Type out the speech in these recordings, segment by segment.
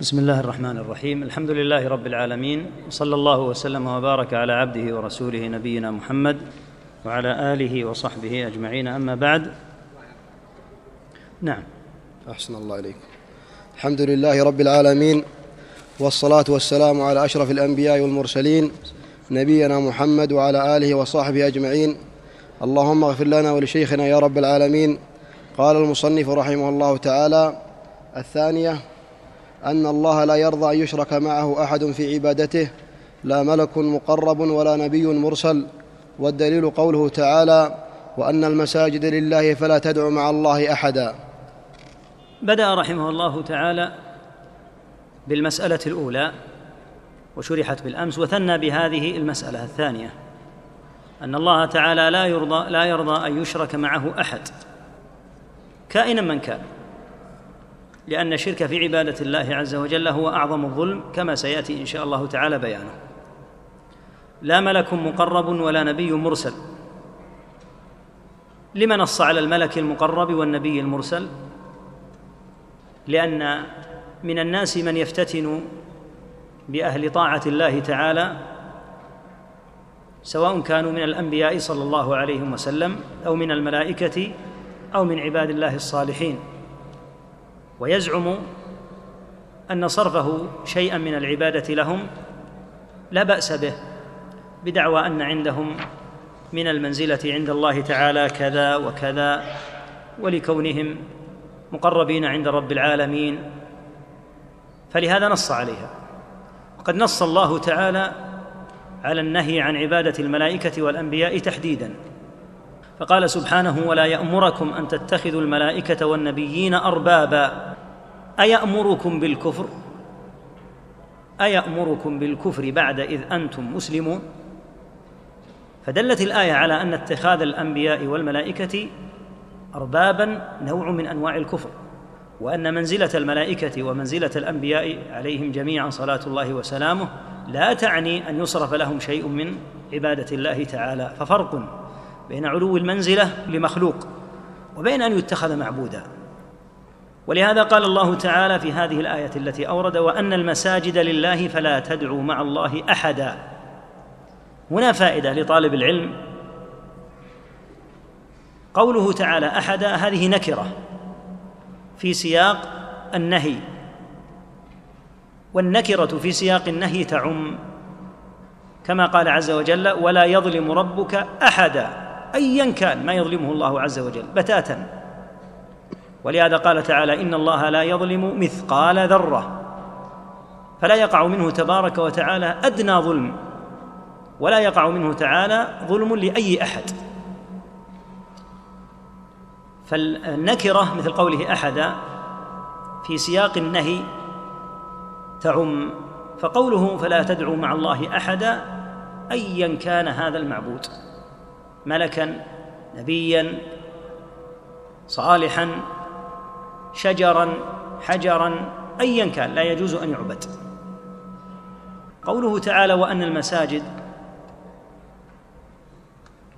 بسم الله الرحمن الرحيم. الحمد لله رب العالمين. صلى الله وسلم وبارك على عبده ورسوله نبينا محمد وعلى آله وصحبه أجمعين. أما بعد. نعم. أحسن الله إليك. الحمد لله رب العالمين والصلاة والسلام على أشرف الأنبياء والمرسلين نبينا محمد وعلى آله وصحبه أجمعين. اللهم اغفر لنا ولشيخنا يا رب العالمين. قال المصنف رحمه الله تعالى الثانية أن الله لا يرضى أن يشرك معه أحد في عبادته لا ملك مقرب ولا نبي مرسل. والدليل قوله تعالى وأن المساجد لله فلا تدع مع الله أحدا. بدأ رحمه الله تعالى بالمسألة الأولى وشرحت بالأمس وثنى بهذه المسألة الثانية. أن الله تعالى لا يرضى لا يرضى أن يشرك معه أحد. كائنا من كان. لأن الشرك في عبادة الله عز وجل هو أعظم الظلم كما سيأتي إن شاء الله تعالى بيانه. لا ملك مقرب ولا نبي مرسل. لما نص على الملك المقرب والنبي المرسل؟ لأن من الناس من يفتتن بأهل طاعة الله تعالى سواء كانوا من الأنبياء صلى الله عليه وسلم أو من الملائكة أو من عباد الله الصالحين. ويزعم أن صرفه شيئا من العبادة لهم لا بأس به بدعوى أن عندهم من المنزلة عند الله تعالى كذا وكذا ولكونهم مقربين عند رب العالمين فلهذا نص عليها. وقد نص الله تعالى على النهي عن عبادة الملائكة والأنبياء تحديدا. فقال سبحانه ولا يأمركم أن تتخذوا الملائكة والنبيين أربابا. أيأمركم بالكفر؟ أيأمركم بالكفر بعد إذ أنتم مسلمون؟ فدلت الآية على أن اتخاذ الأنبياء والملائكة أربابا نوع من أنواع الكفر وأن منزلة الملائكة ومنزلة الأنبياء عليهم جميعا صلاة الله وسلامه لا تعني أن يصرف لهم شيء من عبادة الله تعالى ففرق. بين علو المنزلة لمخلوق وبين أن يتخذ معبودا. ولهذا قال الله تعالى في هذه الآية التي أورد وأن المساجد لله فلا تدعوا مع الله أحدا. هنا فائدة لطالب العلم. قوله تعالى أحدا هذه نكرة في سياق النهي. والنكرة في سياق النهي تعم. كما قال عز وجل ولا يظلم ربك أحدا. ايا كان ما يظلمه الله عز وجل بتاتا. ولهذا قال تعالى إن الله لا يظلم مثقال ذرة. فلا يقع منه تبارك وتعالى أدنى ظلم ولا يقع منه تعالى ظلم لأي أحد. فالنكرة مثل قوله احدا في سياق النهي تعم فقوله فلا تدعوا مع الله احدا ايا كان هذا المعبود. ملكا نبيا صالحا شجرا حجرا ايا كان لا يجوز أن يعبد. قوله تعالى وأن المساجد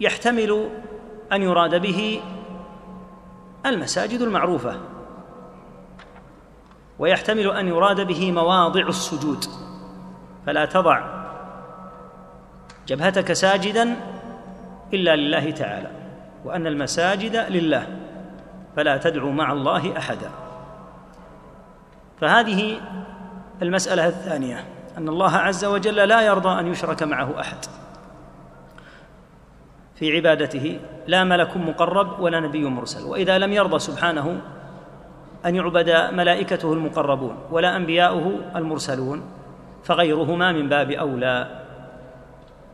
يحتمل أن يراد به المساجد المعروفة ويحتمل أن يراد به مواضع السجود. فلا تضع جبهتك ساجدا إلا لله تعالى وأن المساجد لله فلا تدعوا مع الله أحدا. فهذه المسألة الثانية أن الله عز وجل لا يرضى أن يشرك معه أحد. في عبادته لا ملك مقرب ولا نبي مرسل وإذا لم يرضى سبحانه أن يعبد ملائكته المقربون ولا أنبياؤه المرسلون فغيرهما من باب أولى.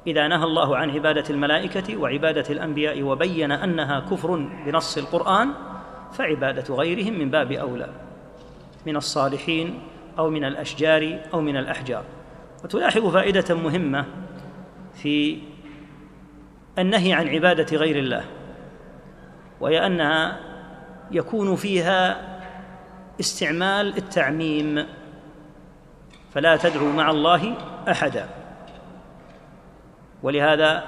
إذا نهى الله عن عبادة الملائكة وعبادة الأنبياء وبين أنها كفر بنص القرآن فعبادة غيرهم من باب أولى من الصالحين أو من الأشجار أو من الأحجار. وتلاحظ فائدة مهمة في النهي عن عبادة غير الله وهي أنها يكون فيها استعمال التعميم فلا تدعوا مع الله أحدا. ولهذا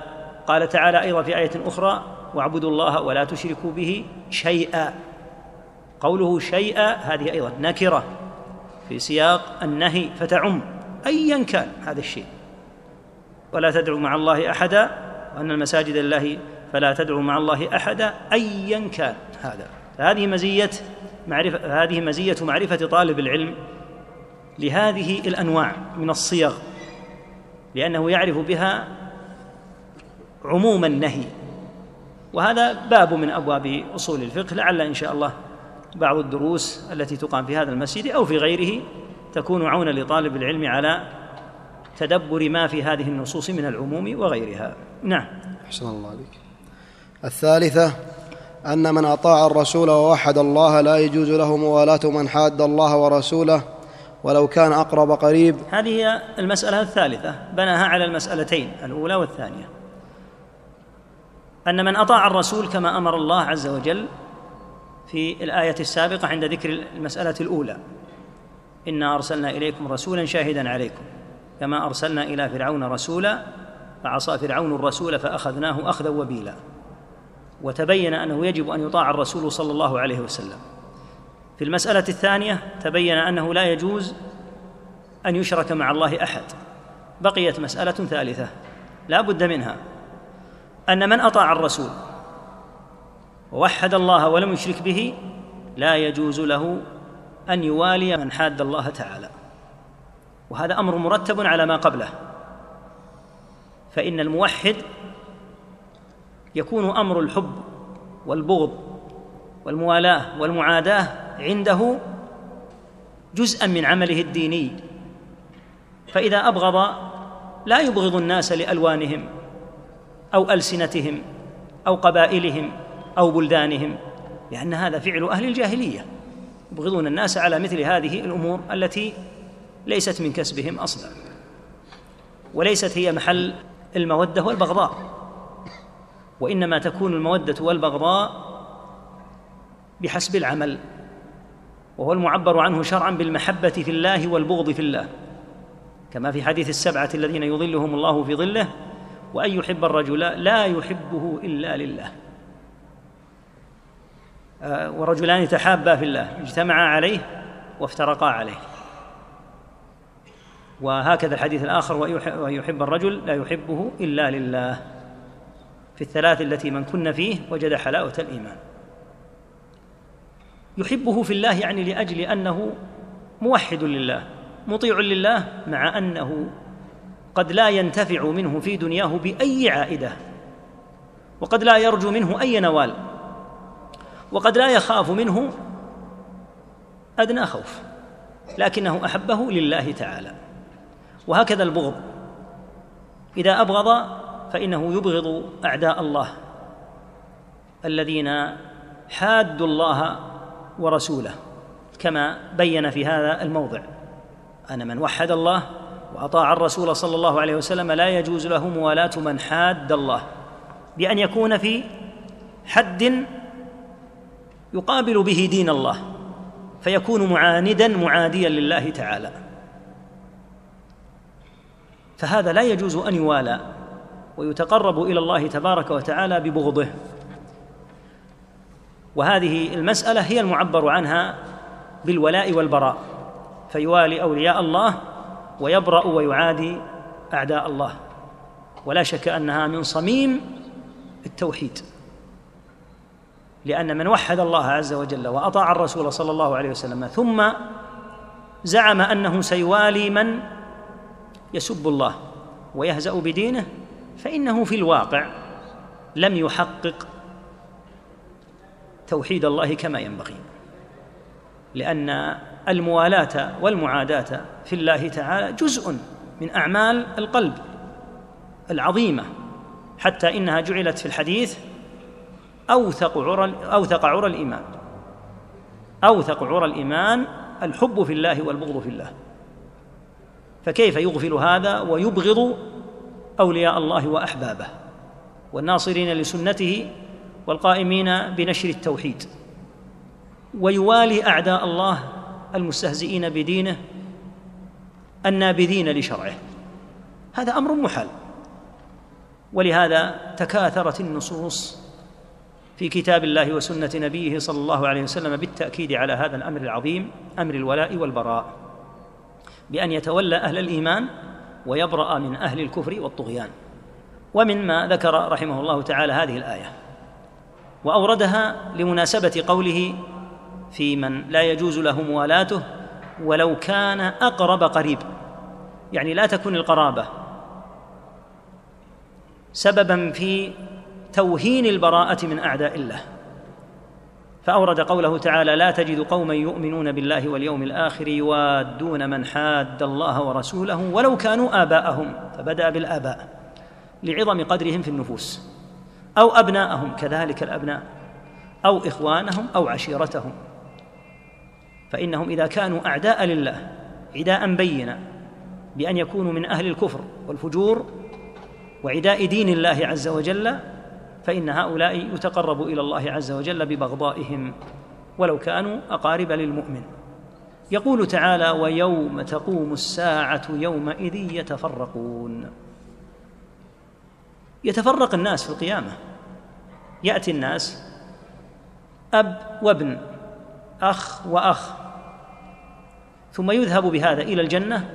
قال تعالى أيضا في آية أخرى واعبدوا الله ولا تشركوا به شيئا. قوله شيئا هذه أيضا نكرة في سياق النهي فتعم ايا كان هذا الشيء. ولا تدعوا مع الله أحدا وأن المساجد لله فلا تدعوا مع الله أحدا ايا كان هذا. هذه مزية معرفه هذه مزية معرفة طالب العلم لهذه الأنواع من الصيغ لأنه يعرف بها عموم النهي. وهذا باب من أبواب أصول الفقه لعل إن شاء الله بعض الدروس التي تقام في هذا المسجد أو في غيره تكون عونا لطالب العلم على تدبر ما في هذه النصوص من العموم وغيرها. نعم. أحسن الله عليك. الثالثة أن من أطاع الرسول ووحد الله لا يجوز له موالاة من حاد الله ورسوله ولو كان أقرب قريب. هذه المسألة الثالثة بناها على المسألتين الأولى والثانية. أن من أطاع الرسول كما أمر الله عز وجل في الآية السابقة عند ذكر المسألة الأولى. إنا أرسلنا إليكم رسولا شاهدا عليكم. كما أرسلنا إلى فرعون رسولا فعصى فرعون الرسول فأخذناه اخذا وبيلا. وتبين أنه يجب أن يطاع الرسول صلى الله عليه وسلم. في المسألة الثانية تبين أنه لا يجوز أن يشرك مع الله أحد. بقيت مسألة ثالثة. لا بد منها. أن من أطاع الرسول ووحد الله ولم يشرك به لا يجوز له أن يوالي من حاد الله تعالى. وهذا أمر مرتب على ما قبله. فإن الموحد يكون أمر الحب والبغض والموالاة والمعاداة عنده جزءا من عمله الديني. فإذا أبغض لا يبغض الناس لألوانهم. أو ألسنتهم أو قبائلهم أو بلدانهم لأن هذا فعل أهل الجاهلية. يبغضون الناس على مثل هذه الأمور التي ليست من كسبهم أصلا. وليست هي محل المودة والبغضاء. وإنما تكون المودة والبغضاء بحسب العمل وهو المعبر عنه شرعا بالمحبة في الله والبغض في الله. كما في حديث السبعة الذين يظلهم الله في ظله وأن يحب الرجل لا يحبه إلا لله. آه، ورجلان تحابا في الله اجتمعا عليه وافترقا عليه. وهكذا الحديث الآخر وأن يحب الرجل لا يحبه إلا لله. في الثلاث التي من كن فيه وجد حلاوة الإيمان. يحبه في الله يعني لأجل أنه موحد لله مطيع لله مع أنه قد لا ينتفع منه في دنياه بأي عائدة وقد لا يرجو منه أي نوال وقد لا يخاف منه أدنى خوف لكنه أحبه لله تعالى. وهكذا البغض إذا أبغض فإنه يبغض أعداء الله الذين حادوا الله ورسوله كما بين في هذا الموضع. ان من وحد الله واطاع الرسول صلى الله عليه وسلم لا يجوز له موالاه من حاد الله. بأن يكون في حد يقابل به دين الله فيكون معاندا معاديا لله تعالى. فهذا لا يجوز أن يوالى ويتقرب إلى الله تبارك وتعالى ببغضه. وهذه المسألة هي المعبر عنها بالولاء والبراء فيوالي أولياء الله ويبرأ ويعادي أعداء الله. ولا شك أنها من صميم التوحيد. لأن من وحد الله عز وجل وأطاع الرسول صلى الله عليه وسلم ثم زعم أنه سيوالي من يسب الله ويهزأ بدينه فإنه في الواقع لم يحقق توحيد الله كما ينبغي. لأن الموالاة والمعاداة في الله تعالى جزء من أعمال القلب العظيمة حتى إنها جعلت في الحديث أوثق عرى أوثق عرى الإيمان أوثق عرى الإيمان الحب في الله والبغض في الله. فكيف يغفل هذا ويبغض أولياء الله وأحبابه والناصرين لسنته والقائمين بنشر التوحيد؟ ويوالي أعداء الله المستهزئين بدينه النابذين لشرعه. هذا أمر محال. ولهذا تكاثرت النصوص في كتاب الله وسنة نبيه صلى الله عليه وسلم بالتأكيد على هذا الأمر العظيم أمر الولاء والبراء بأن يتولى أهل الإيمان ويبرأ من أهل الكفر والطغيان. ومن ما ذكر رحمه الله تعالى هذه الآية. وأوردها لمناسبة قوله في من لا يجوز له موالاته ولو كان أقرب قريب. يعني لا تكون القرابة. سببا في توهين البراءة من أعداء الله. فأورد قوله تعالى لا تجد قوما يؤمنون بالله واليوم الآخر يوادون من حاد الله ورسوله ولو كانوا آباءهم. فبدأ بالآباء لعظم قدرهم في النفوس. أو أبناءهم كذلك الأبناء. أو إخوانهم أو عشيرتهم. فإنهم إذا كانوا أعداء لله عداء بينا بأن يكونوا من أهل الكفر والفجور وعداء دين الله عز وجل فإن هؤلاء يتقرب إلى الله عز وجل ببغضائهم ولو كانوا أقارب للمؤمن. يقول تعالى ويوم تقوم الساعة يومئذ يتفرقون. يتفرق الناس في القيامة. يأتي الناس أب وابن أخ وأخ. ثم يذهب بهذا إلى الجنة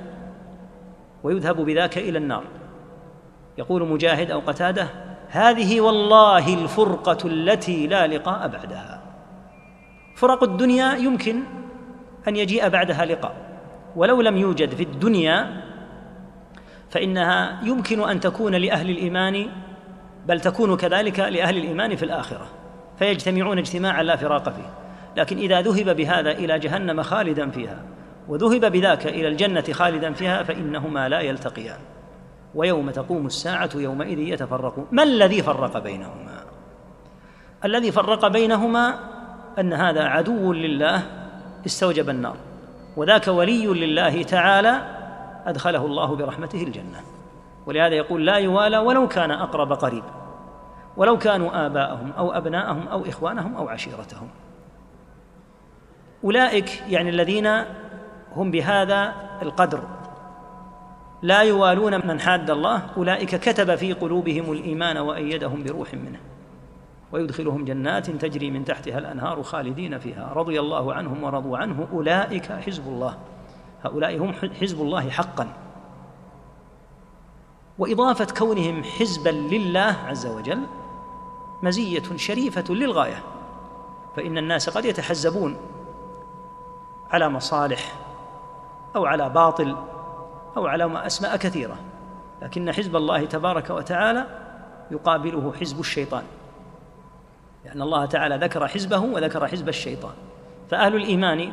ويذهب بذاك إلى النار. يقول مجاهد أو قتادة هذه والله الفرقة التي لا لقاء بعدها. فرق الدنيا يمكن أن يجيء بعدها لقاء ولو لم يوجد في الدنيا فإنها يمكن أن تكون لأهل الإيمان بل تكون كذلك لأهل الإيمان في الآخرة. فيجتمعون اجتماعا لا فراق فيه. لكن إذا ذهب بهذا إلى جهنم خالدا فيها وذهب بذاك إلى الجنة خالدا فيها فإنهما لا يلتقيان. ويوم تقوم الساعة يومئذ يتفرقون ما الذي فرق بينهما؟ الذي فرق بينهما أن هذا عدو لله استوجب النار وذاك ولي لله تعالى أدخله الله برحمته الجنة. ولهذا يقول لا يوالى ولو كان أقرب قريب ولو كانوا آباءهم أو أبناءهم أو إخوانهم أو عشيرتهم. أولئك يعني الذين هم بهذا القدر. لا يوالون من حاد الله أولئك كتب في قلوبهم الإيمان وأيدهم بروح منه. ويدخلهم جنات تجري من تحتها الأنهار خالدين فيها. رضي الله عنهم ورضوا عنه أولئك حزب الله. هؤلاء هم حزب الله حقا. وإضافة كونهم حزبا لله عز وجل مزية شريفة للغاية. فإن الناس قد يتحزبون. على مصالح أو على باطل أو على أسماء كثيرة. لكن حزب الله تبارك وتعالى يقابله حزب الشيطان. لأن الله تعالى ذكر حزبه وذكر حزب الشيطان. فأهل الإيمان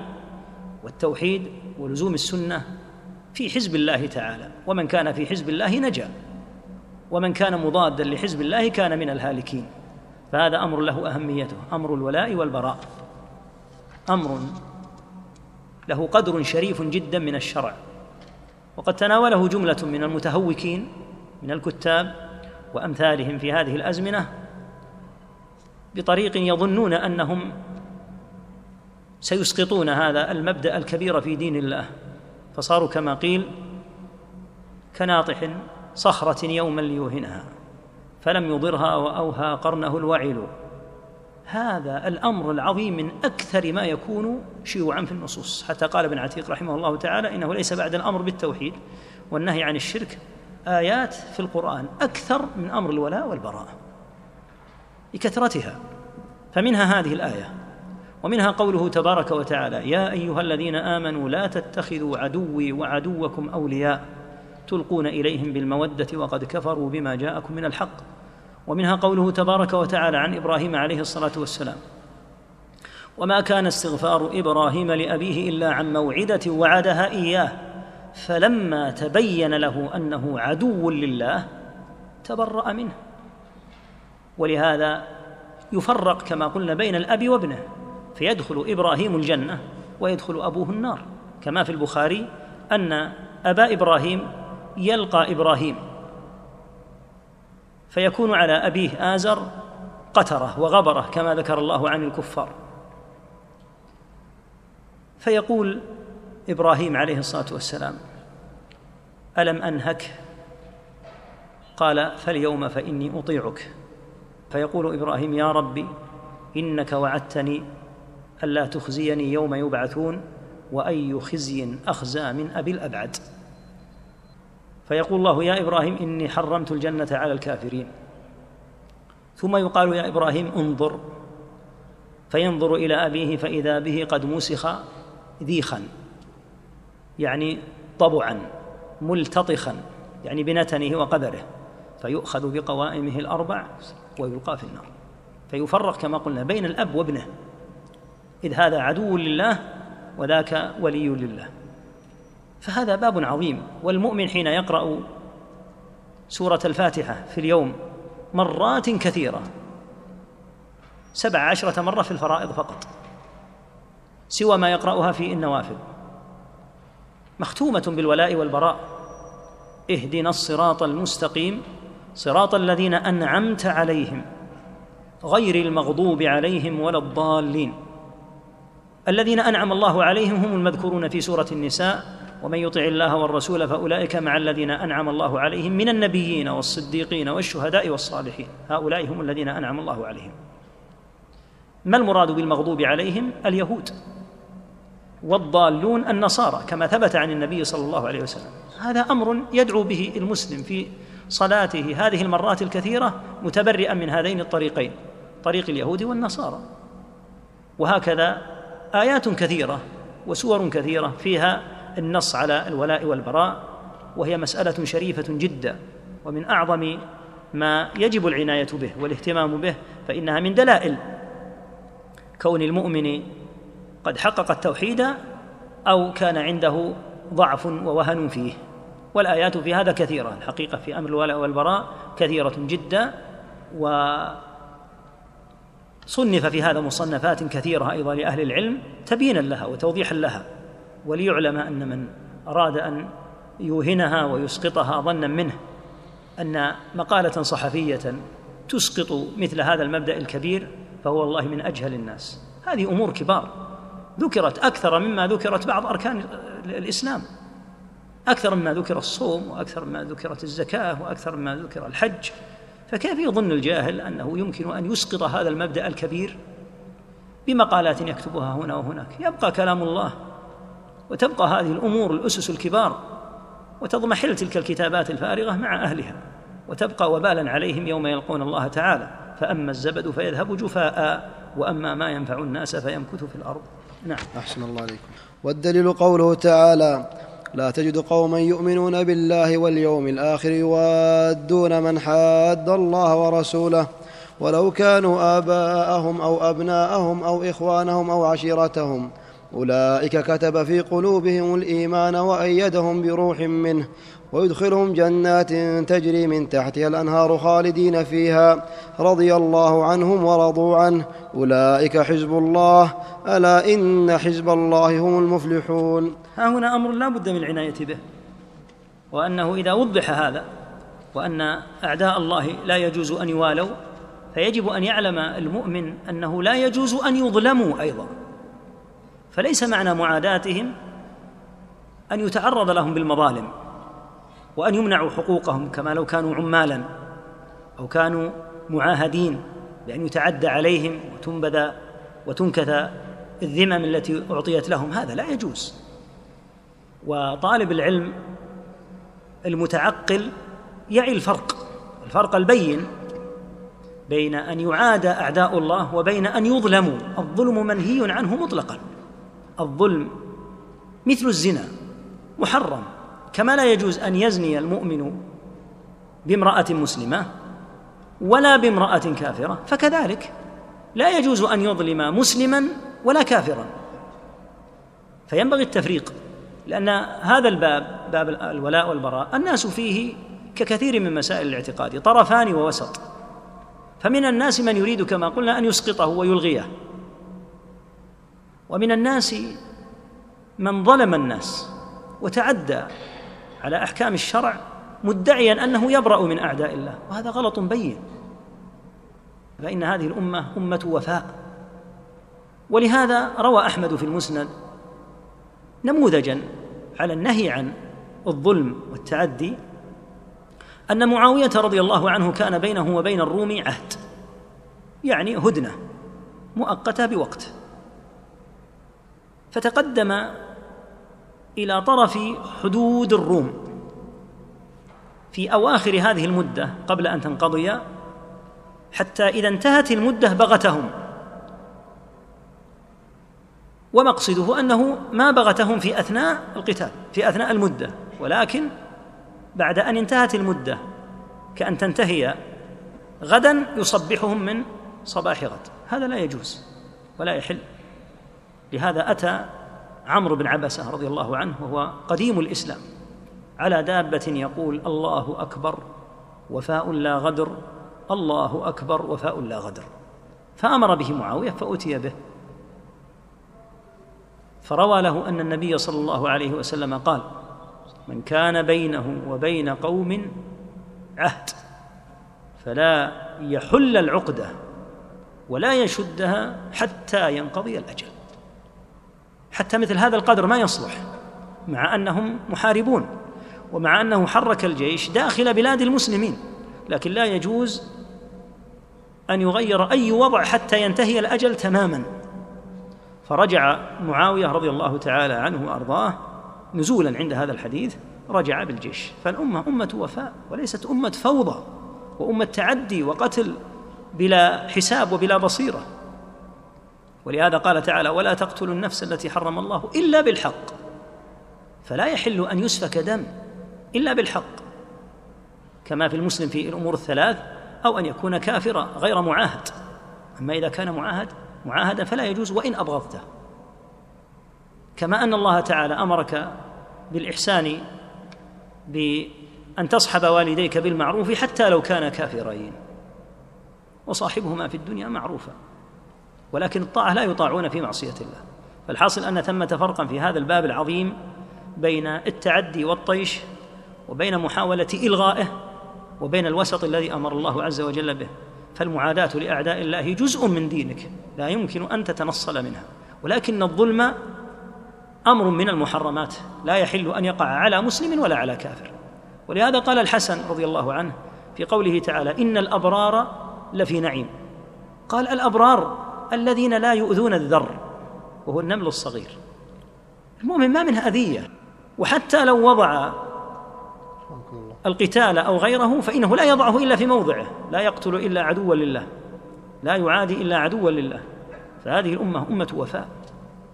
والتوحيد ولزوم السنة في حزب الله تعالى. ومن كان في حزب الله نجا. ومن كان مضادا لحزب الله كان من الهالكين. فهذا أمر له أهميته أمر الولاء والبراء. أمر له قدر شريف جدا من الشرع. وقد تناوله جملة من المتهوكين من الكتاب وأمثالهم في هذه الأزمنة بطريق يظنون أنهم سيسقطون هذا المبدأ الكبير في دين الله. فصاروا كما قيل كناطح صخرة يوما ليوهنها فلم يضرها واوهى قرنه الوعل هذا الأمر العظيم من أكثر ما يكون شيوعا في النصوص. حتى قال ابن عتيق رحمه الله تعالى إنه ليس بعد الأمر بالتوحيد والنهي عن الشرك آيات في القرآن أكثر من أمر الولاء والبراء لكثرتها فمنها هذه الآية ومنها قوله تبارك وتعالى يا أيها الذين آمنوا لا تتخذوا عدوي وعدوكم أولياء تلقون إليهم بالمودة وقد كفروا بما جاءكم من الحق. ومنها قوله تبارك وتعالى عن إبراهيم عليه الصلاة والسلام وما كان استغفار إبراهيم لأبيه إلا عن موعدة وعدها إياه فلما تبين له أنه عدو لله تبرأ منه. ولهذا يفرق كما قلنا بين الأب وابنه فيدخل إبراهيم الجنة ويدخل أبوه النار كما في البخاري أن أبا إبراهيم يلقى إبراهيم. فيكون على أبيه آزر قترة وغبرة كما ذكر الله عن الكفار. فيقول إبراهيم عليه الصلاة والسلام ألم أنهك؟ قال فاليوم فإني أطيعك. فيقول إبراهيم يا ربي إنك وعدتني ألا تخزيني يوم يبعثون وأي خزي أخزى من أبي الأبعد. فيقول الله يا إبراهيم إني حرمت الجنة على الكافرين. ثم يقال يا إبراهيم انظر. فينظر إلى أبيه فإذا به قد مسخ ذيخا يعني طبعا ملتطخا يعني بنتنه وقدره فيؤخذ بقوائمه الأربع ويلقى في النار. فيفرق كما قلنا بين الأب وابنه. إذ هذا عدو لله وذاك ولي لله. فهذا باب عظيم والمؤمن حين يقرأ سورة الفاتحة في اليوم مرات كثيرة سبع عشرة مرة في الفرائض فقط سوى ما يقرأها في النوافل. مختومة بالولاء والبراء اهدنا الصراط المستقيم صراط الذين أنعمت عليهم غير المغضوب عليهم ولا الضالين. الذين أنعم الله عليهم هم المذكورون في سورة النساء ومن يطع الله والرسول فأولئك مع الذين أنعم الله عليهم من النبيين والصديقين والشهداء والصالحين. هؤلاء هم الذين أنعم الله عليهم. ما المراد بالمغضوب عليهم؟ اليهود والضالون النصارى كما ثبت عن النبي صلى الله عليه وسلم. هذا أمر يدعو به المسلم في صلاته هذه المرات الكثيرة متبرئا من هذين الطريقين طريق اليهود والنصارى. وهكذا آيات كثيرة وسور كثيرة فيها النص على الولاء والبراء وهي مسألة شريفة جدا ومن أعظم ما يجب العناية به والاهتمام به فإنها من دلائل كون المؤمن قد حقق التوحيد أو كان عنده ضعف ووهن فيه. والآيات في هذا كثيرة الحقيقة في أمر الولاء والبراء كثيرة جدا وصنف في هذا مصنفات كثيرة أيضا لأهل العلم تبيينا لها وتوضيحا لها. وليعلم أن من أراد أن يوهنها ويسقطها ظنا منه أن مقالة صحفية تسقط مثل هذا المبدأ الكبير فهو والله من أجهل الناس. هذه أمور كبار. ذكرت أكثر مما ذكرت بعض أركان الإسلام. أكثر مما ذكر الصوم وأكثر مما ذكرت الزكاة وأكثر مما ذكر الحج. فكيف يظن الجاهل أنه يمكن أن يسقط هذا المبدأ الكبير؟ بمقالات يكتبها هنا وهناك. يبقى كلام الله. وتبقى هذه الأمور الأسس الكبار وتضمحل تلك الكتابات الفارغة مع أهلها وتبقى وبالا عليهم يوم يلقون الله تعالى. فأما الزبد فيذهب جفاء وأما ما ينفع الناس فيمكث في الأرض. نعم. أحسن الله عليكم. والدليل قوله تعالى لا تجد قوما يؤمنون بالله واليوم الآخر يوادون من حاد الله ورسوله ولو كانوا آباءهم أو أبناءهم أو إخوانهم أو عشيرتهم. أولئك كتب في قلوبهم الإيمان وأيدهم بروح منه ويدخلهم جنات تجري من تحتها الأنهار خالدين فيها رضي الله عنهم ورضوا عنه. أولئك حزب الله ألا إن حزب الله هم المفلحون. ها هنا أمر لا بد من العناية به وأنه إذا وضح هذا وأن أعداء الله لا يجوز أن يوالوا فيجب أن يعلم المؤمن أنه لا يجوز أن يظلموا أيضا. فليس معنى معاداتهم أن يتعرض لهم بالمظالم وأن يمنعوا حقوقهم كما لو كانوا عمالا أو كانوا معاهدين بأن يتعدى عليهم وتنبذ وتنكث الذمم التي أعطيت لهم. هذا لا يجوز. وطالب العلم المتعقل يعي الفرق. الفرق البين بين أن يعاد أعداء الله وبين أن يظلموا. الظلم منهي عنه مطلقا. الظلم مثل الزنا محرم. كما لا يجوز أن يزني المؤمن بامرأة مسلمة ولا بامرأة كافرة فكذلك لا يجوز أن يظلم مسلما ولا كافرا. فينبغي التفريق لأن هذا الباب باب الولاء والبراء الناس فيه ككثير من مسائل الاعتقاد طرفان ووسط. فمن الناس من يريد كما قلنا أن يسقطه ويلغيه. ومن الناس من ظلم الناس وتعدى على أحكام الشرع مدعيا أنه يبرأ من أعداء الله وهذا غلط بين. فإن هذه الأمة أمة وفاء. ولهذا روى أحمد في المسند نموذجا على النهي عن الظلم والتعدي أن معاوية رضي الله عنه كان بينه وبين الروم عهد يعني هدنة مؤقتة بوقت. فتقدم إلى طرف حدود الروم. في أواخر هذه المدة قبل أن تنقضي حتى إذا انتهت المدة بغتهم. ومقصده أنه ما بغتهم في أثناء القتال في أثناء المدة. ولكن بعد أن انتهت المدة كأن تنتهي غدا يصبحهم من صباح غد. هذا لا يجوز ولا يحل. لهذا أتى عمرو بن عبسة رضي الله عنه وهو قديم الإسلام على دابة يقول الله أكبر وفاء لا غدر الله أكبر وفاء لا غدر. فأمر به معاوية فأتي به. فروى له أن النبي صلى الله عليه وسلم قال من كان بينه وبين قوم عهد فلا يحل العقدة ولا يشدها حتى ينقضي الأجل. حتى مثل هذا القدر ما يصلح مع أنهم محاربون ومع أنه حرك الجيش داخل بلاد المسلمين لكن لا يجوز أن يغير أي وضع حتى ينتهي الأجل تماما. فرجع معاوية رضي الله تعالى عنه وأرضاه نزولا عند هذا الحديث رجع بالجيش. فالأمة أمة وفاء وليست أمة فوضى وأمة تعدي وقتل بلا حساب وبلا بصيرة. ولهذا قال تعالى ولا تقتلوا النفس التي حرم الله إلا بالحق فلا يحل أن يسفك دم إلا بالحق كما في المسلم في الأمور الثلاث أو أن يكون كافرا غير معاهد أما إذا كان معاهد معاهدا فلا يجوز وإن أبغضته كما أن الله تعالى أمرك بالإحسان بأن تصحب والديك بالمعروف حتى لو كانا كافرين وصاحبهما في الدنيا معروفا ولكن الطاعة لا يطاعون في معصية الله. فالحاصل أن ثمة فرقا في هذا الباب العظيم بين التعدي والطيش وبين محاولة إلغائه وبين الوسط الذي أمر الله عز وجل به. فالمعاداة لأعداء الله جزء من دينك لا يمكن أن تتنصل منها. ولكن الظلم أمر من المحرمات لا يحل أن يقع على مسلم ولا على كافر. ولهذا قال الحسن رضي الله عنه في قوله تعالى إن الأبرار لفي نعيم قال الأبرار الذين لا يؤذون الذر وهو النمل الصغير. المؤمن ما منها أذية وحتى لو وضع القتال أو غيره فإنه لا يضعه إلا في موضعه لا يقتل إلا عدوا لله لا يعادي إلا عدوا لله. فهذه الأمة أمة وفاء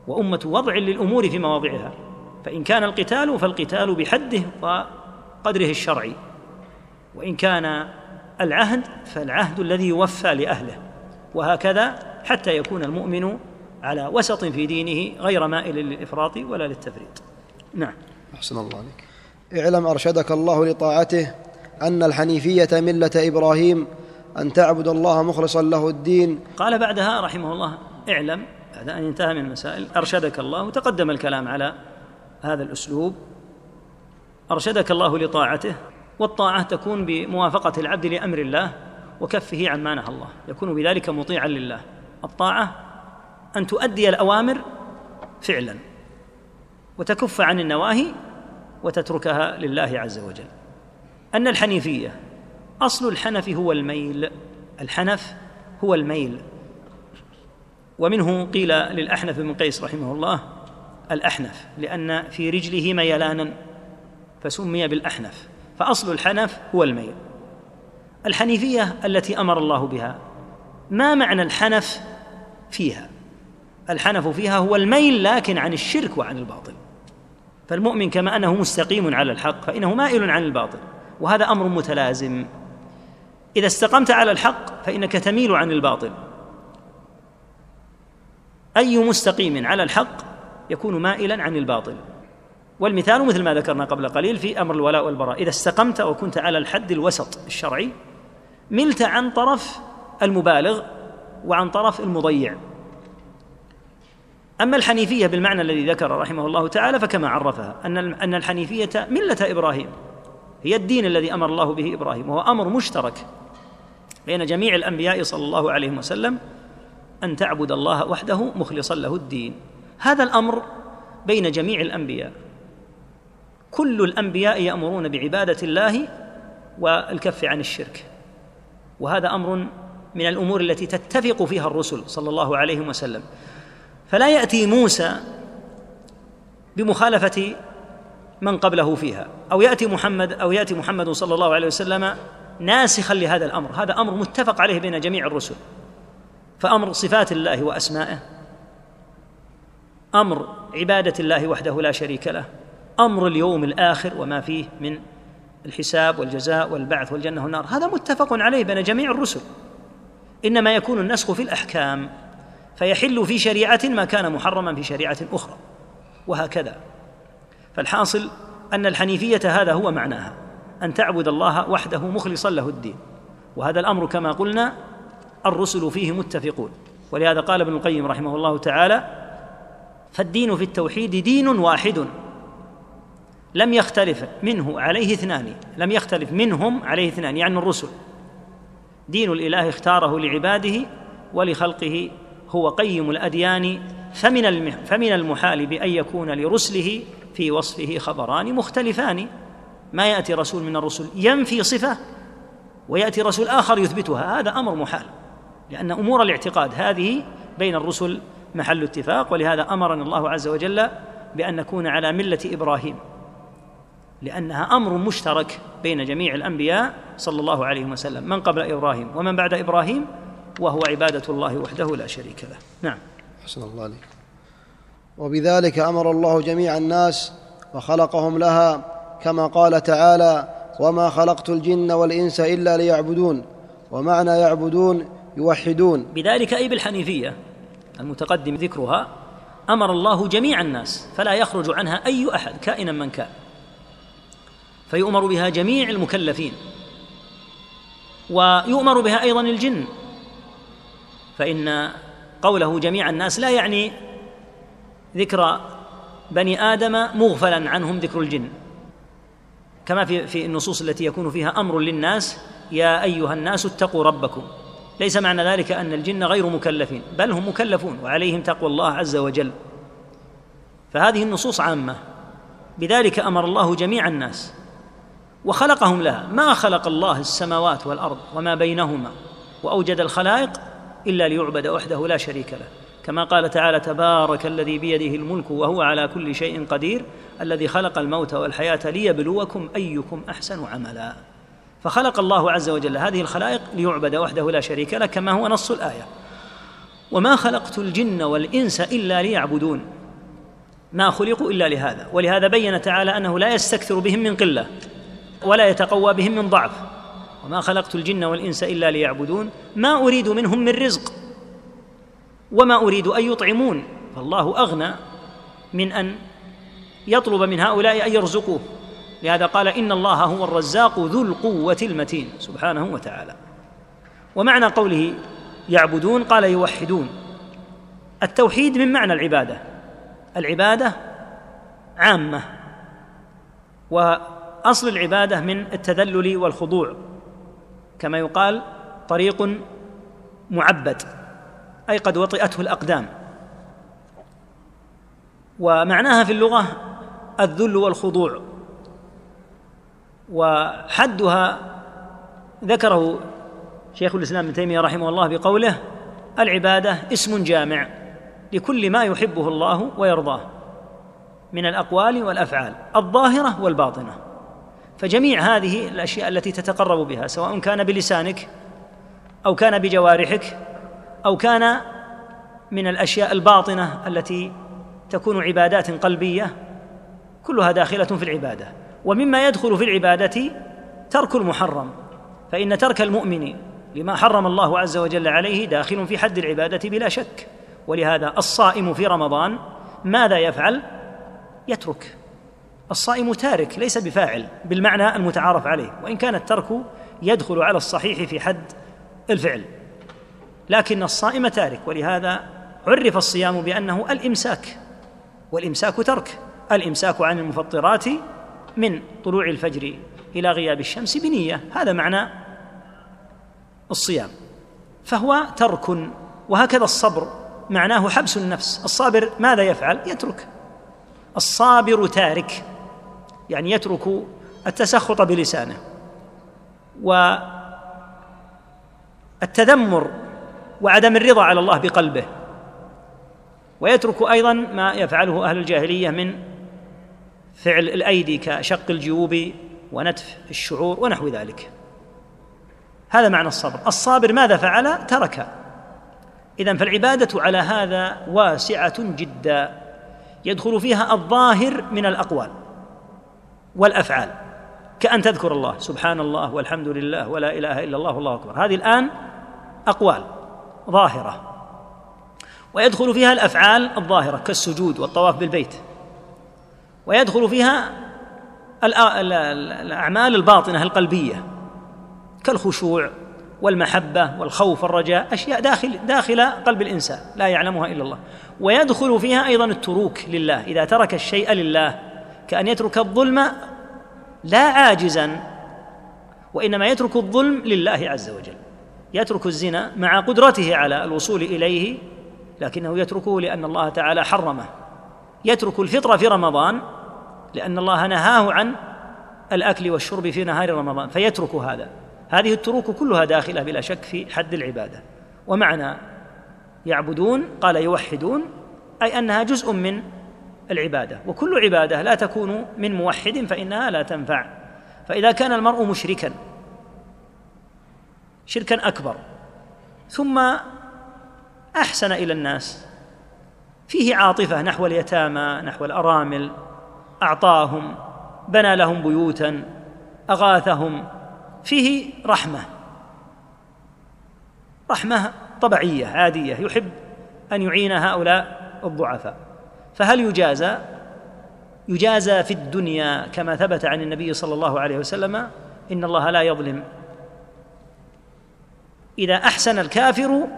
وأمة وضع للأمور في مواضعها. فإن كان القتال فالقتال بحده وقدره الشرعي وإن كان العهد فالعهد الذي يوفى لأهله وهكذا حتى يكون المؤمن على وسط في دينه غير مائل للإفراط ولا للتفريط. نعم. أحسن الله عليك. اعلم أرشدك الله لطاعته أن الحنيفية ملة إبراهيم أن تعبد الله مخلصا له الدين. قال بعدها رحمه الله اعلم بعد أن انتهى من المسائل أرشدك الله وتقدم الكلام على هذا الأسلوب. أرشدك الله لطاعته والطاعة تكون بموافقة العبد لأمر الله وكفه عما نهى الله يكون بذلك مطيعا لله. الطاعة أن تؤدي الأوامر فعلا وتكف عن النواهي وتتركها لله عز وجل. أن الحنيفية أصل الحنف هو الميل الحنف هو الميل. ومنه قيل للأحنف بن قيس رحمه الله الأحنف لأن في رجله ميلانا فسمي بالأحنف فأصل الحنف هو الميل. الحنيفية التي أمر الله بها ما معنى الحنف؟ فيها. الحنف فيها هو الميل لكن عن الشرك وعن الباطل. فالمؤمن كما أنه مستقيم على الحق فإنه مائل عن الباطل وهذا أمر متلازم. إذا استقمت على الحق فإنك تميل عن الباطل. أي مستقيم على الحق يكون مائلا عن الباطل. والمثال مثل ما ذكرنا قبل قليل في أمر الولاء والبراء. إذا استقمت وكنت على الحد الوسط الشرعي ملت عن طرف المبالغ وعن طرف المضيع. أما الحنيفية بالمعنى الذي ذكر رحمه الله تعالى فكما عرفها أن أن الحنيفية ملة إبراهيم هي الدين الذي أمر الله به إبراهيم وهو أمر مشترك بين جميع الأنبياء صلى الله عليه وسلم أن تعبد الله وحده مخلصا له الدين. هذا الأمر بين جميع الأنبياء. كل الأنبياء يأمرون بعبادة الله والكف عن الشرك وهذا أمر من الأمور التي تتفق فيها الرسل صلى الله عليه وسلم. فلا يأتي موسى بمخالفة من قبله فيها. أو يأتي محمد أو يأتي محمد صلى الله عليه وسلم ناسخا لهذا الأمر. هذا أمر متفق عليه بين جميع الرسل. فأمر صفات الله وأسمائه. أمر عبادة الله وحده لا شريك له. أمر اليوم الآخر وما فيه من الحساب والجزاء والبعث والجنة والنار. هذا متفق عليه بين جميع الرسل. إنما يكون النسخ في الأحكام فيحل في شريعة ما كان محرما في شريعة أخرى وهكذا. فالحاصل أن الحنيفية هذا هو معناها أن تعبد الله وحده مخلصا له الدين. وهذا الأمر كما قلنا الرسل فيه متفقون. ولهذا قال ابن القيم رحمه الله تعالى فالدين في التوحيد دين واحد. لم يختلف منه عليه اثنان لم يختلف منهم عليه اثنان يعني الرسل. دين الإله اختاره لعباده ولخلقه هو قيم الأديان فمن فمن المحال بأن يكون لرسله في وصفه خبران مختلفان. ما يأتي رسول من الرسل ينفي صفة ويأتي رسول آخر يثبتها هذا أمر محال لأن أمور الاعتقاد هذه بين الرسل محل اتفاق ولهذا أمرنا الله عز وجل بأن نكون على ملة إبراهيم. لأنها أمر مشترك بين جميع الأنبياء صلى الله عليه وسلم. من قبل إبراهيم ومن بعد إبراهيم وهو عبادة الله وحده لا شريك له. نعم. حسن الله عليك. وبذلك أمر الله جميع الناس وخلقهم لها كما قال تعالى وما خلقت الجن والإنس إلا ليعبدون ومعنى يعبدون يوحدون. بذلك أي بالحنيفية المتقدم ذكرها أمر الله جميع الناس فلا يخرج عنها أي أحد كائنا من كان. فيؤمر بها جميع المكلفين. ويؤمر بها أيضا الجن. فإن قوله جميع الناس لا يعني ذكر بني آدم مغفلا عنهم ذكر الجن. كما في في النصوص التي يكون فيها أمر للناس يا أيها الناس اتقوا ربكم. ليس معنى ذلك أن الجن غير مكلفين بل هم مكلفون وعليهم تقوى الله عز وجل. فهذه النصوص عامة. بذلك أمر الله جميع الناس. وخلقهم لها. ما خلق الله السماوات والأرض وما بينهما وأوجد الخلائق إلا ليعبد وحده لا شريك له. كما قال تعالى تبارك الذي بيده الملك وهو على كل شيء قدير الذي خلق الموت والحياة ليبلوكم أيكم أحسن عملا. فخلق الله عز وجل هذه الخلائق ليعبد وحده لا شريك له كما هو نص الآية. وما خلقت الجن والإنس إلا ليعبدون. ما خلقوا إلا لهذا. ولهذا بين تعالى أنه لا يستكثر بهم من قلة. ولا يتقوى بهم من ضعف. وما خلقت الجن والإنس إلا ليعبدون. ما أريد منهم من رزق. وما أريد أن يطعمون. فالله أغنى من أن يطلب من هؤلاء أن يرزقوه. لهذا قال إن الله هو الرزاق ذو القوة المتين. سبحانه وتعالى. ومعنى قوله يعبدون قال يوحدون. التوحيد من معنى العبادة. العبادة عامة. واصل العبادة من التذلل والخضوع. كما يقال طريق معبد أي قد وطئته الأقدام. ومعناها في اللغة الذل والخضوع. وحدها ذكره شيخ الإسلام ابن تيمية رحمه الله بقوله العبادة اسم جامع لكل ما يحبه الله ويرضاه من الأقوال والأفعال الظاهرة والباطنة. فجميع هذه الأشياء التي تتقرب بها سواء كان بلسانك أو كان بجوارحك أو كان من الأشياء الباطنة التي تكون عبادات قلبية كلها داخلة في العبادة. ومما يدخل في العبادة ترك المحرم فإن ترك المؤمن لما حرم الله عز وجل عليه داخل في حد العبادة بلا شك. ولهذا الصائم في رمضان ماذا يفعل؟ يترك. الصائم تارك ليس بفاعل بالمعنى المتعارف عليه وإن كان الترك يدخل على الصحيح في حد الفعل. لكن الصائم تارك ولهذا عرف الصيام بأنه الإمساك والإمساك ترك الإمساك عن المفطرات من طلوع الفجر إلى غياب الشمس بنية هذا معنى الصيام. فهو ترك وهكذا الصبر معناه حبس النفس. الصابر ماذا يفعل؟ يترك. الصابر تارك. يعني يترك التسخط بلسانه. والتذمر وعدم الرضا على الله بقلبه. ويترك أيضا ما يفعله أهل الجاهلية من فعل الأيدي كشق الجيوب ونتف الشعور ونحو ذلك. هذا معنى الصبر. الصابر ماذا فعل؟ ترك. اذا فالعبادة على هذا واسعة جدا. يدخل فيها الظاهر من الأقوال. والأفعال. كأن تذكر الله. سبحان الله والحمد لله ولا إله إلا الله والله أكبر. هذه الآن أقوال ظاهرة. ويدخل فيها الأفعال الظاهرة كالسجود والطواف بالبيت. ويدخل فيها الأعمال الباطنة القلبية كالخشوع والمحبة والخوف والرجاء أشياء داخل داخل قلب الإنسان لا يعلمها إلا الله. ويدخل فيها أيضا التروك لله. إذا ترك الشيء لله كأن يترك الظلم لا عاجزا وإنما يترك الظلم لله عز وجل. يترك الزنا مع قدرته على الوصول إليه لكنه يتركه لأن الله تعالى حرمه. يترك الفطر في رمضان لأن الله نهاه عن الأكل والشرب في نهار رمضان فيترك هذا. هذه التروك كلها داخلة بلا شك في حد العبادة. ومعنى يعبدون قال يوحدون أي أنها جزء من العبادة. وكل عبادة لا تكون من موحد فإنها لا تنفع. فإذا كان المرء مشركا شركا أكبر ثم أحسن إلى الناس فيه عاطفة نحو اليتامى نحو الأرامل أعطاهم بنى لهم بيوتا أغاثهم فيه رحمة. رحمة طبيعية عادية يحب أن يعين هؤلاء الضعفاء. فهل يجازى يجازى في الدنيا كما ثبت عن النبي صلى الله عليه وسلم إن الله لا يظلم؟ إذا أحسن الكافر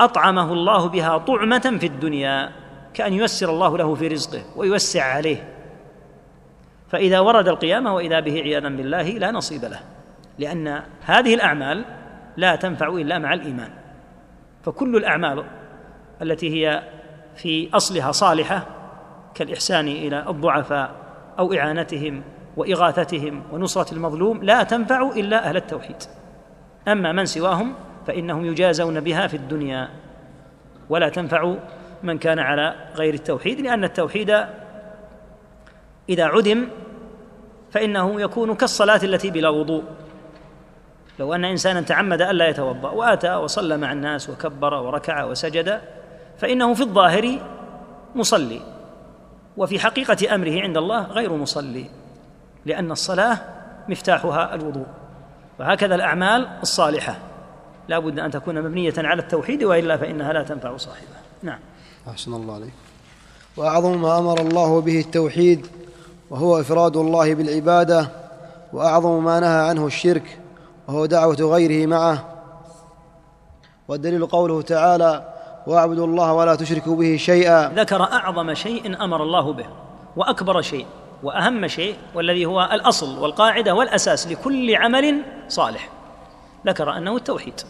أطعمه الله بها طعمة في الدنيا كأن ييسر الله له في رزقه ويوسع عليه. فإذا ورد القيامة وإذا به عياذا بالله لا نصيب له لأن هذه الأعمال لا تنفع إلا مع الإيمان. فكل الأعمال التي هي في أصلها صالحة كالإحسان إلى الضعفاء أو إعانتهم وإغاثتهم ونصرة المظلوم لا تنفع إلا أهل التوحيد. أما من سواهم فإنهم يجازون بها في الدنيا. ولا تنفع من كان على غير التوحيد لأن التوحيد إذا عدم فإنه يكون كالصلاة التي بلا وضوء. لو أن إنسانا تعمد الا يتوضأ وآتى وصلى مع الناس وكبر وركع وسجد فإنه في الظاهر مصلي وفي حقيقة أمره عند الله غير مصلي لأن الصلاة مفتاحها الوضوء وهكذا الأعمال الصالحة. لا بد أن تكون مبنية على التوحيد وإلا فإنها لا تنفع صاحبها. نعم. أحسن الله عليك. وأعظم ما أمر الله به التوحيد وهو إفراد الله بالعبادة وأعظم ما نهى عنه الشرك وهو دعوة غيره معه. والدليل قوله تعالى واعبدوا الله ولا تشركوا به شيئا. ذكر أعظم شيء أمر الله به وأكبر شيء وأهم شيء والذي هو الأصل والقاعدة والأساس لكل عمل صالح. ذكر أنه التوحيد.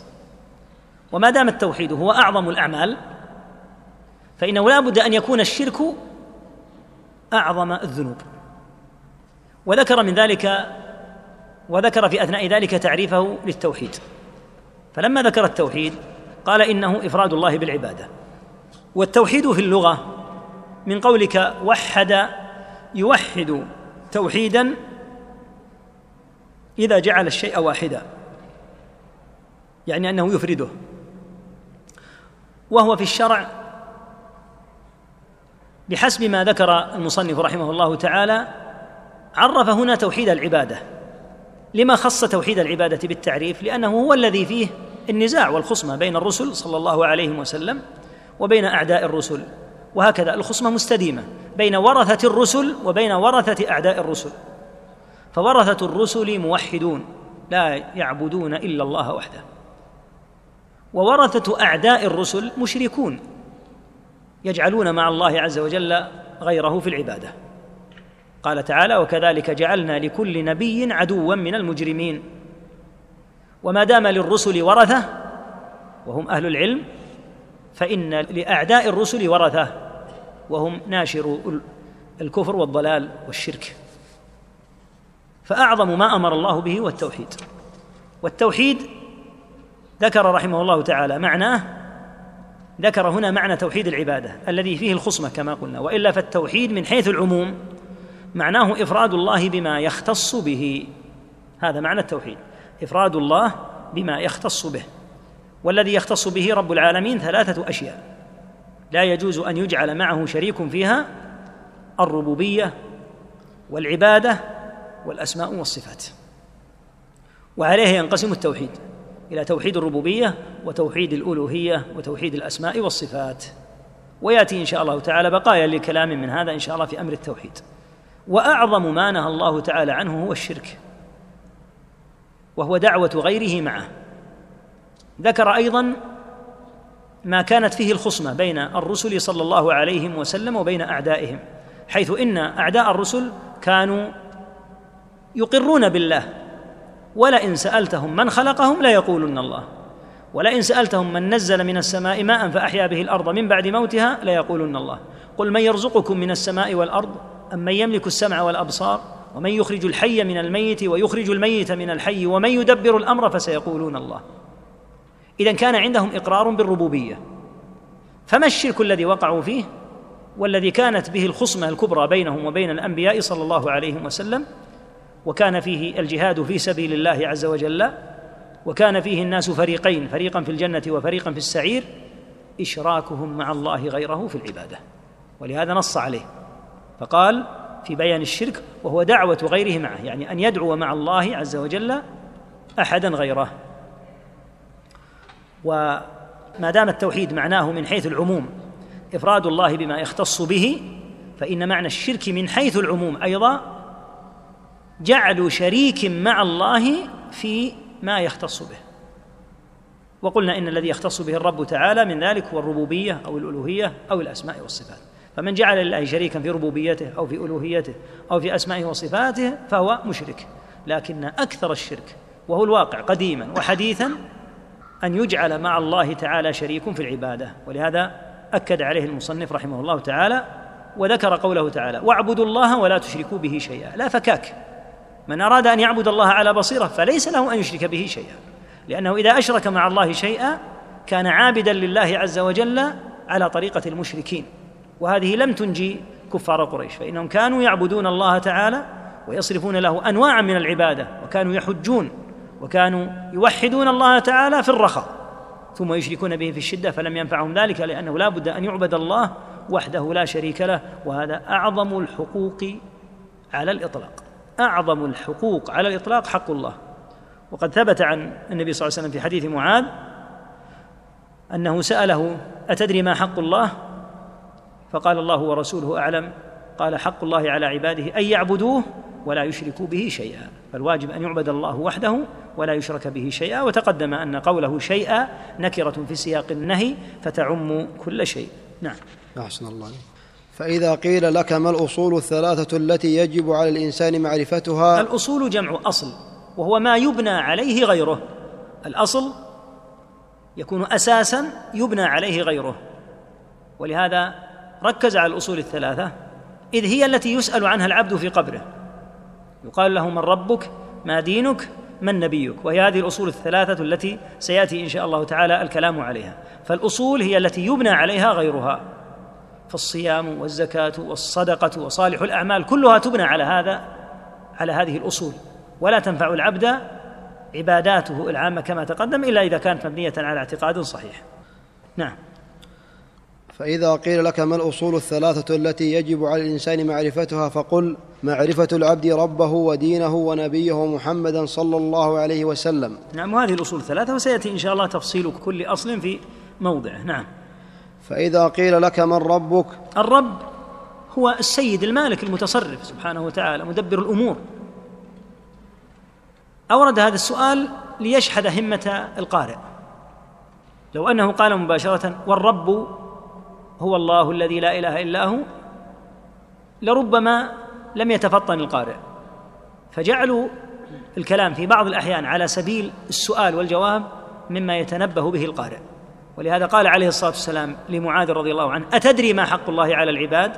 وما دام التوحيد هو أعظم الأعمال فإنه لا بد أن يكون الشرك أعظم الذنوب. وذكر من ذلك وذكر في أثناء ذلك تعريفه للتوحيد. فلما ذكر التوحيد قال إنه إفراد الله بالعبادة. والتوحيد في اللغة من قولك وحد يوحد توحيدا إذا جعل الشيء واحدا يعني أنه يفرده. وهو في الشرع بحسب ما ذكر المصنف رحمه الله تعالى عرف هنا توحيد العبادة. لما خص توحيد العبادة بالتعريف؟ لأنه هو الذي فيه النزاع والخصمة بين الرسل صلى الله عليه وسلم وبين أعداء الرسل وهكذا الخصمة مستديمة بين ورثة الرسل وبين ورثة أعداء الرسل. فورثة الرسل موحدون لا يعبدون إلا الله وحده. وورثة أعداء الرسل مشركون يجعلون مع الله عز وجل غيره في العبادة. قال تعالى وكذلك جعلنا لكل نبي عدوا من المجرمين. وما دام للرسل ورثة وهم أهل العلم فإن لأعداء الرسل ورثة وهم ناشر الكفر والضلال والشرك. فأعظم ما أمر الله به هو التوحيد. والتوحيد ذكر رحمه الله تعالى معناه ذكر هنا معنى توحيد العبادة الذي فيه الخصمة كما قلنا وإلا فالتوحيد من حيث العموم معناه إفراد الله بما يختص به. هذا معنى التوحيد. إفراد الله بما يختص به والذي يختص به رب العالمين ثلاثة أشياء. لا يجوز أن يجعل معه شريك فيها الربوبية والعبادة والأسماء والصفات. وعليه ينقسم التوحيد إلى توحيد الربوبية وتوحيد الألوهية وتوحيد الأسماء والصفات. ويأتي إن شاء الله تعالى بقايا لكلام من هذا إن شاء الله في أمر التوحيد. وأعظم ما نهى الله تعالى عنه هو الشرك. وهو دعوة غيره معه ذكر أيضا ما كانت فيه الخصمة بين الرسل صلى الله عليه وسلم وبين أعدائهم حيث إن أعداء الرسل كانوا يقرون بالله. ولئن سألتهم من خلقهم ليقولن الله. ولئن سألتهم من نزل من السماء ماء فأحيا به الأرض من بعد موتها ليقولن الله. قل من يرزقكم من السماء والأرض أم من يملك السمع والأبصار؟ ومن يخرج الحي من الميت ويخرج الميت من الحي ومن يدبر الأمر فسيقولون الله. إذا كان عندهم إقرار بالربوبية. فما الشرك الذي وقعوا فيه؟ والذي كانت به الخصمة الكبرى بينهم وبين الأنبياء صلى الله عليه وسلم وكان فيه الجهاد في سبيل الله عز وجل وكان فيه الناس فريقين فريقا في الجنة وفريقا في السعير إشراكهم مع الله غيره في العبادة. ولهذا نص عليه. فقال في بيان الشرك وهو دعوة غيره معه يعني أن يدعو مع الله عز وجل أحدا غيره. وما دام التوحيد معناه من حيث العموم إفراد الله بما يختص به فإن معنى الشرك من حيث العموم أيضا جعل شريك مع الله في ما يختص به. وقلنا إن الذي يختص به الرب تعالى من ذلك هو الربوبية أو الألوهية أو الأسماء والصفات. فمن جعل لله شريكا في ربوبيته أو في ألوهيته أو في أسمائه وصفاته فهو مشرك. لكن أكثر الشرك وهو الواقع قديما وحديثا أن يجعل مع الله تعالى شريك في العبادة. ولهذا أكد عليه المصنف رحمه الله تعالى وذكر قوله تعالى واعبدوا الله ولا تشركوا به شيئا. لا فكاك. من أراد أن يعبد الله على بصيرة فليس له أن يشرك به شيئا. لأنه إذا أشرك مع الله شيئا كان عابدا لله عز وجل على طريقة المشركين. وهذه لم تنجي كفار قريش. فإنهم كانوا يعبدون الله تعالى ويصرفون له أنواعا من العبادة وكانوا يحجون وكانوا يوحدون الله تعالى في الرخاء ثم يشركون به في الشدة فلم ينفعهم ذلك لأنه لا بد أن يعبد الله وحده لا شريك له وهذا أعظم الحقوق على الإطلاق. أعظم الحقوق على الإطلاق حق الله. وقد ثبت عن النبي صلى الله عليه وسلم في حديث معاذ أنه سأله أتدري ما حق الله؟ فقال الله ورسوله أعلم. قال حق الله على عباده أن يعبدوه ولا يشركوا به شيئا. فالواجب أن يعبد الله وحده ولا يشرك به شيئا. وتقدم أن قوله شيئا نكرة في سياق النهي فتعم كل شيء. نعم. أحسن الله. فإذا قيل لك ما الأصول الثلاثة التي يجب على الإنسان معرفتها؟ الأصول جمع أصل وهو ما يبنى عليه غيره. الأصل يكون أساسا يبنى عليه غيره. ولهذا ركز على الأصول الثلاثة إذ هي التي يسأل عنها العبد في قبره. يقال له من ربك ما دينك من نبيك. وهي هذه الأصول الثلاثة التي سيأتي إن شاء الله تعالى الكلام عليها. فالأصول هي التي يبنى عليها غيرها. فالصيام والزكاة والصدقة وصالح الأعمال كلها تبنى على هذا على هذه الأصول. ولا تنفع العبد عباداته العامة كما تقدم إلا إذا كانت مبنية على اعتقاد صحيح. نعم. فإذا قيل لك ما الأصول الثلاثة التي يجب على الإنسان معرفتها فقل معرفة العبد ربه ودينه ونبيه محمدا صلى الله عليه وسلم. نعم وهذه الأصول الثلاثة وسيأتي إن شاء الله تفصيل كل أصل في موضعه. نعم. فإذا قيل لك من ربك؟ الرب هو السيد المالك المتصرف سبحانه وتعالى مدبر الأمور. أورد هذا السؤال ليشحذ همة القارئ. لو أنه قال مباشرة والرب هو الله الذي لا إله إلا هو لربما لم يتفطن القارئ. فجعلوا الكلام في بعض الأحيان على سبيل السؤال والجواب مما يتنبه به القارئ. ولهذا قال عليه الصلاة والسلام لمعاذ رضي الله عنه أتدري ما حق الله على العباد؟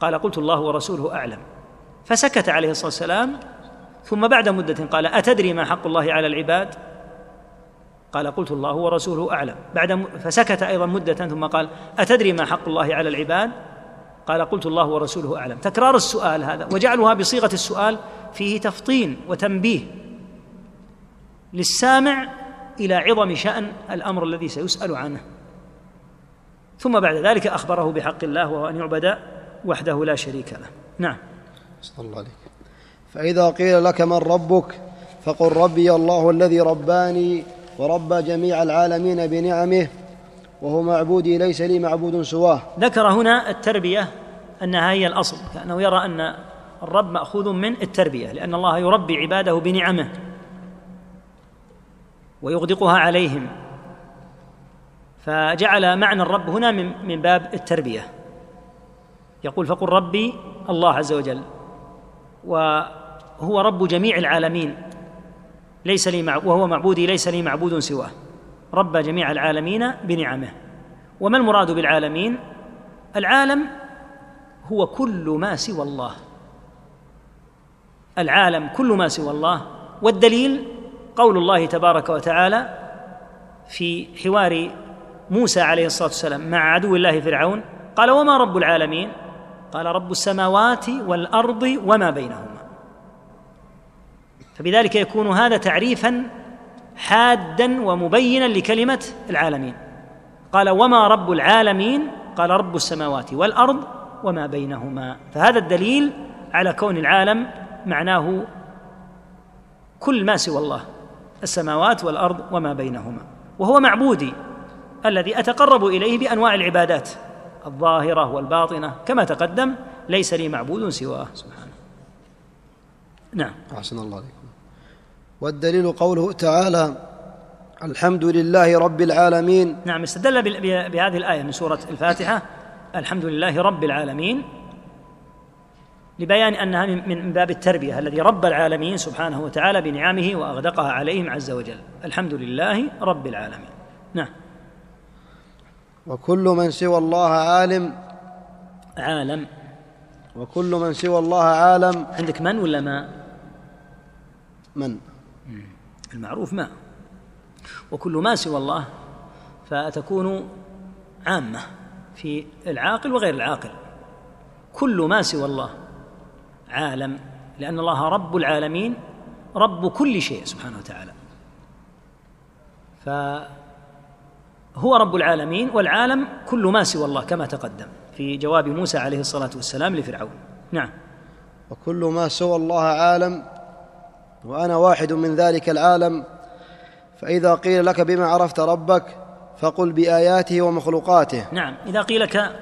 قال قلت الله ورسوله أعلم. فسكت عليه الصلاة والسلام ثم بعد مدة قال أتدري ما حق الله على العباد؟ قال قلت الله ورسوله أعلم. بعد فسكت أيضا مدة ثم قال أتدري ما حق الله على العباد؟ قال قلت الله ورسوله أعلم. تكرار السؤال هذا وجعلها بصيغة السؤال فيه تفطين وتنبيه للسامع إلى عظم شأن الأمر الذي سيسأل عنه. ثم بعد ذلك أخبره بحق الله وهو أن يعبد وحده لا شريك له. نعم. صلى الله عليك. فإذا قيل لك من ربك فقل ربي الله الذي رباني وربى جميع العالمين بنعمه وهو معبودي ليس لي معبود سواه. ذكر هنا التربية أنها هي الأصل كأنه يرى أن الرب مأخوذ من التربية لأن الله يربي عباده بنعمه ويغدقها عليهم. فجعل معنى الرب هنا من من باب التربية. يقول فقل ربي الله عز وجل وهو رب جميع العالمين ليس لي وهو معبودي ليس لي معبود سواه. رب جميع العالمين بنعمه. وما المراد بالعالمين؟ العالم هو كل ما سوى الله. العالم كل ما سوى الله. والدليل قول الله تبارك وتعالى في حوار موسى عليه الصلاة والسلام مع عدو الله فرعون قال وما رب العالمين؟ قال رب السماوات والأرض وما بينهما فبذلك يكون هذا تعريفا حادا ومبينا لكلمة العالمين. قال وما رب العالمين؟ قال رب السماوات والأرض وما بينهما. فهذا الدليل على كون العالم معناه كل ما سوى الله السماوات والأرض وما بينهما. وهو معبودي الذي أتقرب إليه بأنواع العبادات الظاهرة والباطنة. كما تقدم ليس لي معبود سواه. سبحانه. نعم. أحسن الله عليكم. والدليل قوله تعالى الحمد لله رب العالمين. نعم استدل بهذه الآية من سورة الفاتحة الحمد لله رب العالمين لبيان أنها من باب التربية الذي رب العالمين سبحانه وتعالى بنعمه وأغدقها عليهم عز وجل. الحمد لله رب العالمين. نعم. وكل من سوى الله عالم عالم. وكل من سوى الله عالم عندك من ولا ما؟ من؟ المعروف ما وكل ما سوى الله فتكون عامة في العاقل وغير العاقل. كل ما سوى الله عالم لأن الله رب العالمين رب كل شيء سبحانه وتعالى. فهو رب العالمين والعالم كل ما سوى الله كما تقدم في جواب موسى عليه الصلاة والسلام لفرعون. نعم. وكل ما سوى الله عالم وأنا واحد من ذلك العالم فإذا قيل لك بما عرفت ربك فقل بآياته ومخلوقاته. نعم إذا قيل لك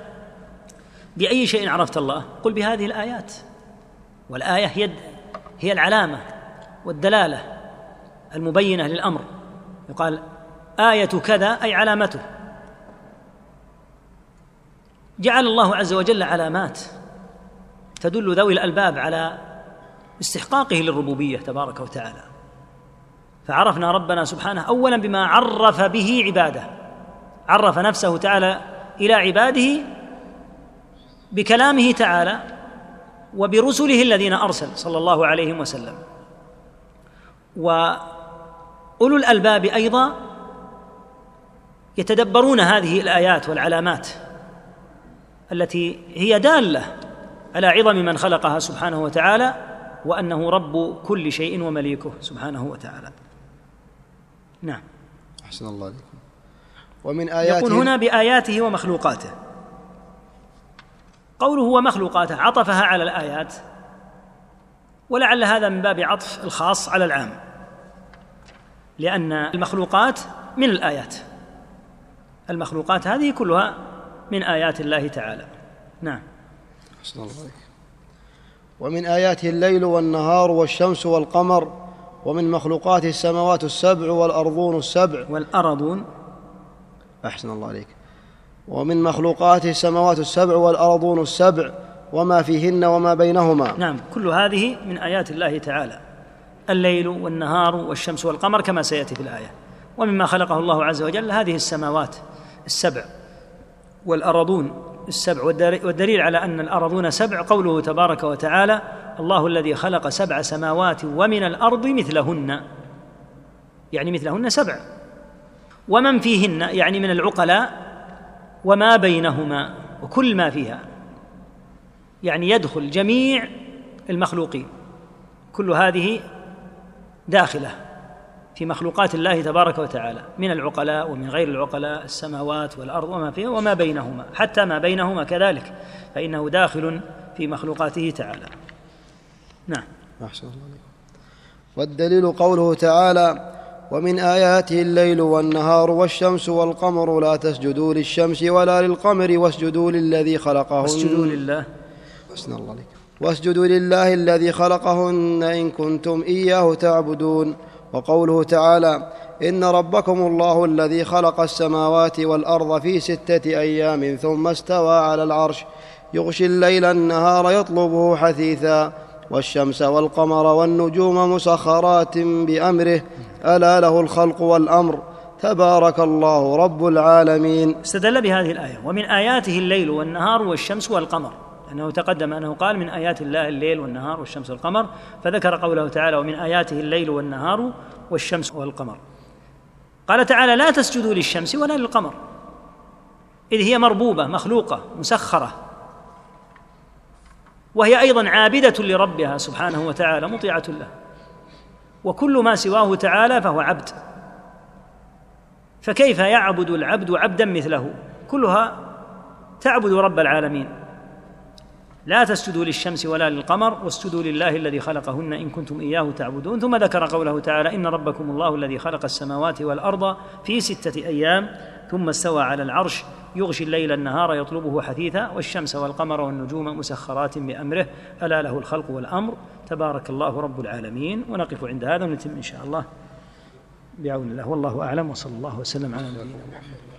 بأي شيء عرفت الله قل بهذه الآيات. والآية هي هي العلامة والدلالة المبينة للأمر. يقال آية كذا أي علامته. جعل الله عز وجل علامات تدل ذوي الألباب على استحقاقه للربوبية تبارك وتعالى. فعرفنا ربنا سبحانه اولا بما عرف به عباده. عرف نفسه تعالى إلى عباده بكلامه تعالى وبرسله الذين أرسل صلى الله عليه وسلم. وأولو الألباب أيضا يتدبرون هذه الآيات والعلامات التي هي دالة على عظم من خلقها سبحانه وتعالى وأنه رب كل شيء ومليكه سبحانه وتعالى. نعم. أحسن الله عليكم. ومن آياته يقول هنا بآياته ومخلوقاته. قوله ومخلوقاته عطفها على الآيات. ولعل هذا من باب عطف الخاص على العام. لأن المخلوقات من الآيات. المخلوقات هذه كلها من آيات الله تعالى. نعم. أحسن الله عليك ومن آياته الليل والنهار والشمس والقمر ومن مخلوقاته السماوات السبع والأرضون السبع. والأرضون. أحسن الله عليك. ومن مخلوقاته السماوات السبع والأرضون السبع وما فيهن وما بينهما. نعم كل هذه من آيات الله تعالى. الليل والنهار والشمس والقمر كما سيأتي في الآية. ومما خلقه الله عز وجل هذه السماوات السبع والأرضون. السبع والدليل على أن الأرضون سبع قوله تبارك وتعالى الله الذي خلق سبع سماوات ومن الأرض مثلهن. يعني مثلهن سبع. ومن فيهن يعني من العقلاء وما بينهما وكل ما فيها. يعني يدخل جميع المخلوقين. كل هذه داخلة. في مخلوقات الله تبارك وتعالى من العقلاء ومن غير العقلاء السماوات والأرض وما فيها وما بينهما حتى ما بينهما كذلك فإنه داخل في مخلوقاته تعالى. نعم. أحسن الله والدليل قوله تعالى ومن آياته الليل والنهار والشمس والقمر لا تسجدوا للشمس ولا للقمر واسجدوا للذي خلقهن. واسجدوا لله. حسن الله عليك واسجدوا لله الذي خلقهن إن كنتم إياه تعبدون. وقوله تعالى إن ربكم الله الذي خلق السماوات والأرض في ستة أيام ثم استوى على العرش. يغشي الليل النهار يطلبه حثيثا والشمس والقمر والنجوم مسخرات بأمره. ألا له الخلق والأمر. تبارك الله رب العالمين. استدل بهذه الآية. ومن آياته الليل والنهار والشمس والقمر. لأنه تقدم أنه قال من آيات الله الليل والنهار والشمس والقمر فذكر قوله تعالى ومن آياته الليل والنهار والشمس والقمر قال تعالى لا تسجدوا للشمس ولا للقمر إذ هي مربوبة مخلوقة مسخرة وهي أيضا عابدة لربها سبحانه وتعالى مطيعة له وكل ما سواه تعالى فهو عبد فكيف يعبد العبد عبدا مثله؟ كلها تعبد رب العالمين لا تسجدوا للشمس ولا للقمر واسجدوا لله الذي خلقهن إن كنتم إياه تعبدون. ثم ذكر قوله تعالى إن ربكم الله الذي خلق السماوات والأرض في ستة أيام ثم استوى على العرش يغشي الليل النهار يطلبه حثيثا والشمس والقمر والنجوم مسخرات بأمره. ألا له الخلق والأمر. تبارك الله رب العالمين. ونقف عند هذا ونتم إن شاء الله بعون الله. والله أعلم. وصلى الله وسلم على نبينا محمد.